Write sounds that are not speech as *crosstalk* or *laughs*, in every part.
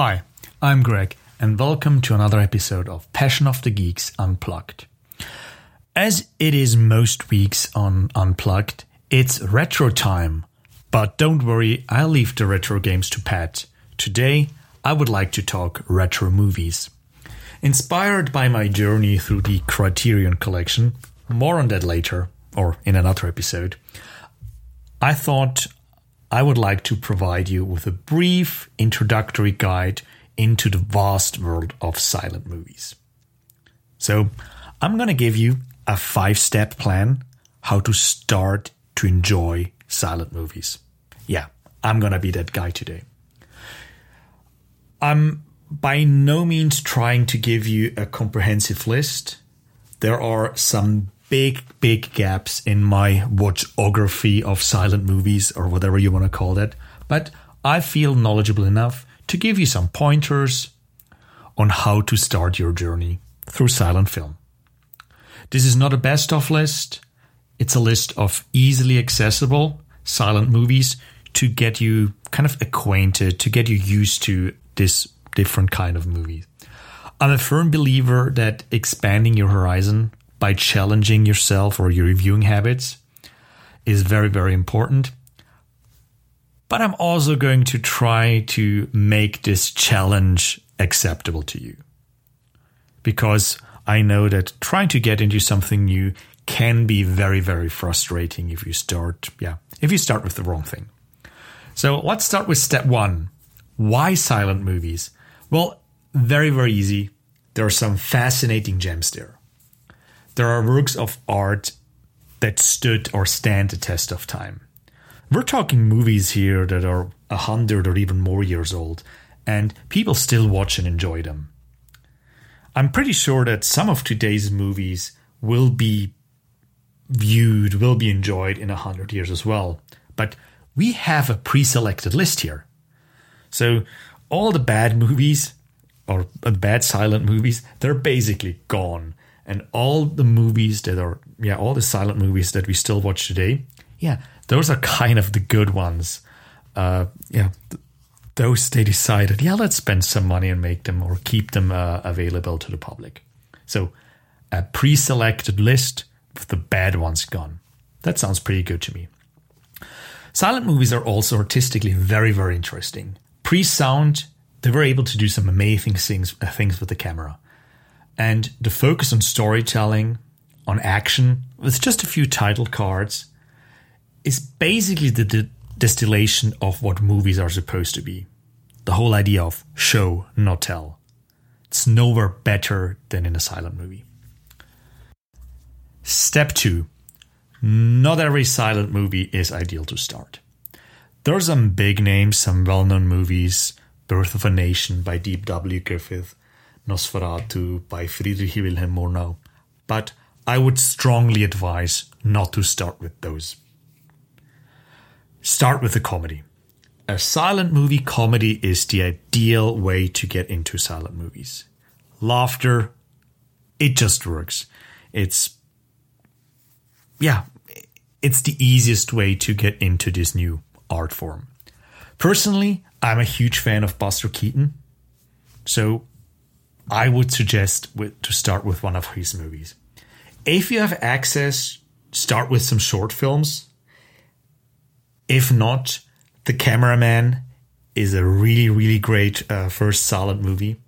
Hi, I'm Greg, and welcome to another episode of Passion of the Geeks Unplugged. As it is most weeks on Unplugged, it's retro time. But don't worry, I'll leave the retro games to Pat. Today, I would like to talk retro movies. Inspired by my journey through the Criterion collection, more on that later, or in another episode, I thought I would like to provide you with a brief introductory guide into the vast world of silent movies. So, I'm going to give you a five step plan how to start to enjoy silent movies. Yeah, I'm going to be that guy today. I'm by no means trying to give you a comprehensive list. There are some big, big gaps in my watchography of silent movies or whatever you want to call that. But I feel knowledgeable enough to give you some pointers on how to start your journey through silent film. This is not a best of list. It's a list of easily accessible silent movies to get you kind of acquainted, to get you used to this different kind of movie. I'm a firm believer that expanding your horizon by challenging yourself or your reviewing habits is very, very important. But I'm also going to try to make this challenge acceptable to you. Because I know that trying to get into something new can be very, very frustrating if you start, yeah, if you start with the wrong thing. So let's start with step one. Why silent movies? Well, very, very easy. There are some fascinating gems there there are works of art that stood or stand the test of time. We're talking movies here that are a hundred or even more years old, and people still watch and enjoy them. I'm pretty sure that some of today's movies will be viewed, will be enjoyed in a hundred years as well. But we have a pre selected list here. So all the bad movies or bad silent movies, they're basically gone and all the movies that are yeah all the silent movies that we still watch today yeah those are kind of the good ones. Uh, yeah th- those they decided yeah let's spend some money and make them or keep them uh, available to the public. So a pre-selected list with the bad ones gone. That sounds pretty good to me. Silent movies are also artistically very very interesting. Pre-sound they were able to do some amazing things, uh, things with the camera and the focus on storytelling, on action, with just a few title cards, is basically the, distillation of what movies are supposed to be. The whole idea of show, not tell. It's nowhere better than in a silent movie. Step two not every silent movie is ideal to start. There are some big names, some well known movies Birth of a Nation by D. W. Griffith, Nosferatu by Friedrich Wilhelm Murnau, but I would strongly advise not to start with those. Start with a comedy. A silent movie comedy is the ideal way to get into silent movies. Laughter, it just works. It's, yeah, it's the easiest way to get into this new art form. Personally, I'm a huge fan of Buster Keaton. So I would suggest with, to start with one of his movies. If you have access, start with some short films. If not, The Cameraman is a really, really great uh, first solid movie.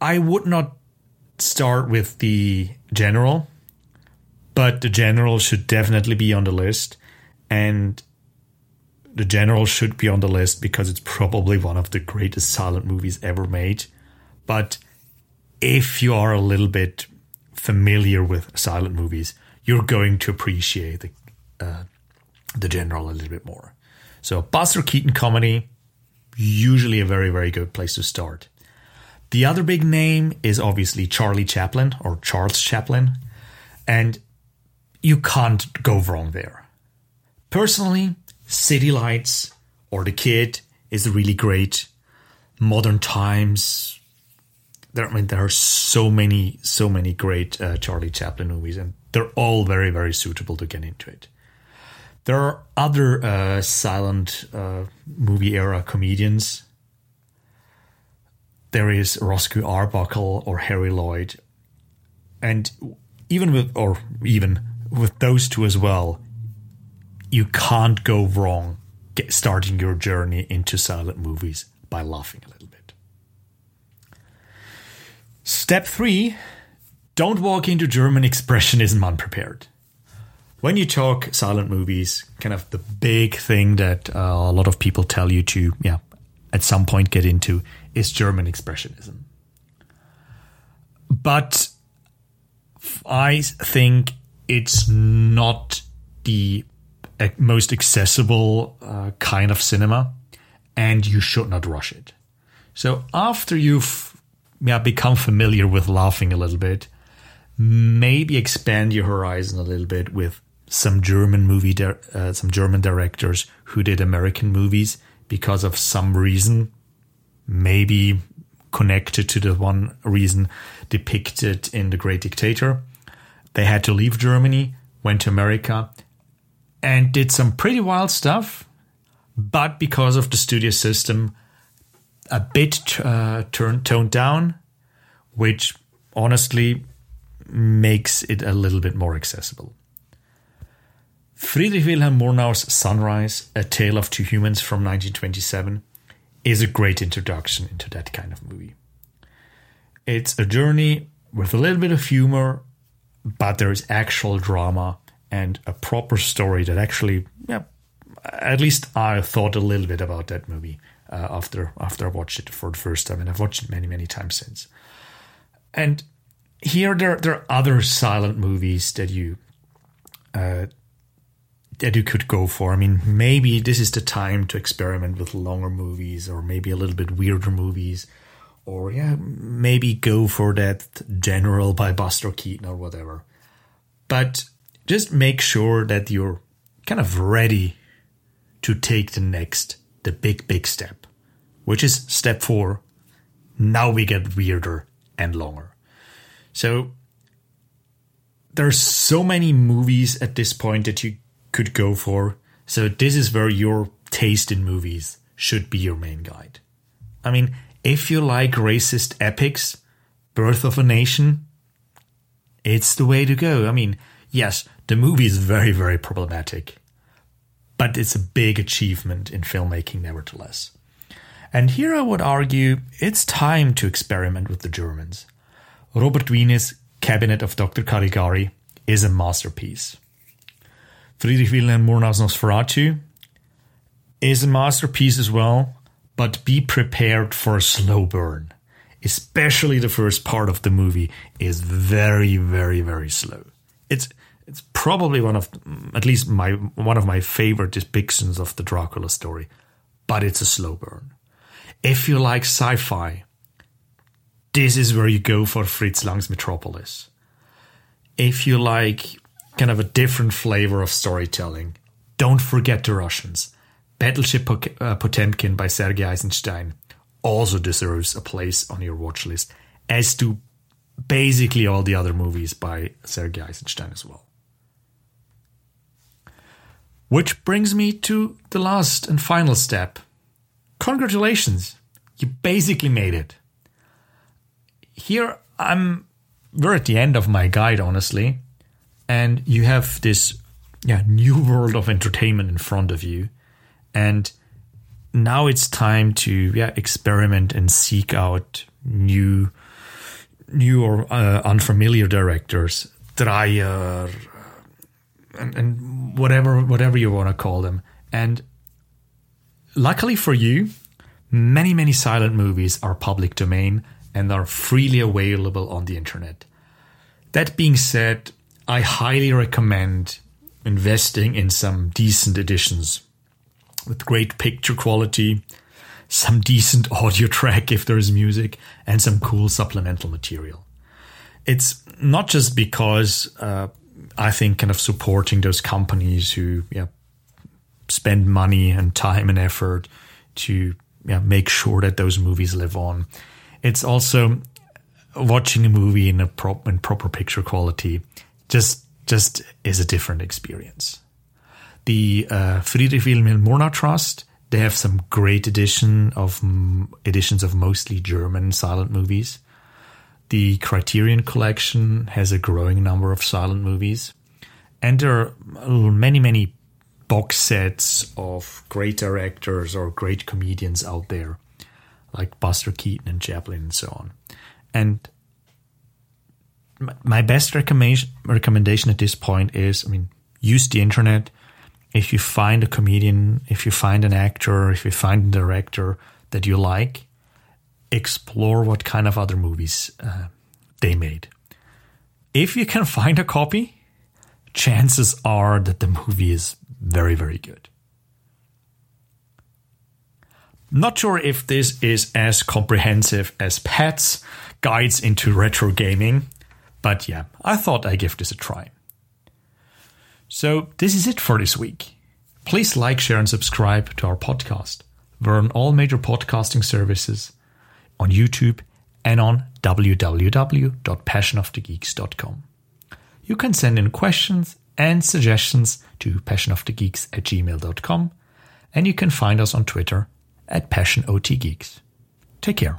I would not start with the general, but the general should definitely be on the list. And the General should be on the list because it's probably one of the greatest silent movies ever made. But if you are a little bit familiar with silent movies, you're going to appreciate the, uh, the General a little bit more. So, Buster Keaton comedy, usually a very, very good place to start. The other big name is obviously Charlie Chaplin or Charles Chaplin, and you can't go wrong there. Personally, City Lights or The Kid is really great. Modern Times. There, I mean, there are so many, so many great uh, Charlie Chaplin movies, and they're all very, very suitable to get into it. There are other uh, silent uh, movie era comedians. There is Roscoe Arbuckle or Harry Lloyd, and even with or even with those two as well, you can't go wrong get, starting your journey into silent movies by laughing a little bit. Step three don't walk into German expressionism unprepared. When you talk silent movies, kind of the big thing that uh, a lot of people tell you to, yeah, at some point get into is German expressionism. But I think it's not the most accessible uh, kind of cinema, and you should not rush it. So after you've yeah, become familiar with laughing a little bit, maybe expand your horizon a little bit with some German movie, di- uh, some German directors who did American movies because of some reason, maybe connected to the one reason depicted in The Great Dictator. They had to leave Germany, went to America, and did some pretty wild stuff. But because of the studio system, a bit uh, turned toned down, which honestly makes it a little bit more accessible. Friedrich Wilhelm Murnau's Sunrise, A Tale of Two Humans from 1927, is a great introduction into that kind of movie. It's a journey with a little bit of humor, but there is actual drama and a proper story that actually, yeah, at least I thought a little bit about that movie uh, after after I watched it for the first time, and I've watched it many many times since. And here there there are other silent movies that you uh, that you could go for. I mean, maybe this is the time to experiment with longer movies, or maybe a little bit weirder movies, or yeah, maybe go for that General by Buster Keaton or whatever. But just make sure that you're kind of ready to take the next, the big, big step, which is step four. Now we get weirder and longer. So there's so many movies at this point that you could go for. So this is where your taste in movies should be your main guide. I mean, if you like racist epics, Birth of a Nation, it's the way to go. I mean, yes, the movie is very, very problematic, but it's a big achievement in filmmaking, nevertheless. And here I would argue it's time to experiment with the Germans. Robert Wiene's Cabinet of Dr. Caligari is a masterpiece. Friedrich Wilhelm Murnau's Nosferatu is a masterpiece as well, but be prepared for a slow burn. Especially the first part of the movie is very, very, very slow. It's it's probably one of at least my one of my favorite depictions of the Dracula story, but it's a slow burn. If you like sci-fi, this is where you go for Fritz Lang's Metropolis. If you like kind of a different flavor of storytelling, don't forget the Russians. Battleship uh, Potemkin by Sergei Eisenstein also deserves a place on your watch list, as do basically all the other movies by Sergei Eisenstein as well. Which brings me to the last and final step. Congratulations, you basically made it. Here I'm we're at the end of my guide, honestly, and you have this yeah, new *laughs* world of entertainment in front of you. And now it's time to yeah, experiment and seek out new new or uh, unfamiliar directors. Dreyer, and, and whatever whatever you want to call them. And luckily for you, many many silent movies are public domain and are freely available on the internet. That being said, I highly recommend investing in some decent editions with great picture quality, some decent *laughs* audio track if there's music, and some cool supplemental material. It's not just because uh, I think kind of supporting those companies who yeah, spend money and time and effort to yeah, make sure that those movies live on. It's also watching a movie in a prop in proper picture quality just just is a different experience. The uh, Friedrich Wilhelm Murnau Trust, they have some great edition of editions of mostly German silent movies. The Criterion Collection has a growing number of silent movies. And there are uh, many, many box sets of great directors or great comedians out there, like Buster Keaton and Chaplin and so on. And my best recommendation recommendation at this point is, I mean, use the internet. If you find a comedian, if you find an actor, if you find a director that you like, explore what kind of other movies uh, they made. If you can *laughs* find a copy, chances are that the movie is very, very good. Not sure if this is as comprehensive as Pat's guides into retro gaming, but yeah, I thought I'd give this a try. So, this is it for this week. Please like, share, and subscribe to our podcast. We're on all major podcasting services, on YouTube, and on www.passionofthegeeks.com. You can send in questions and suggestions to passionofthegeeks at gmail.com, and you can find us on Twitter at passionotgeeks. Take care.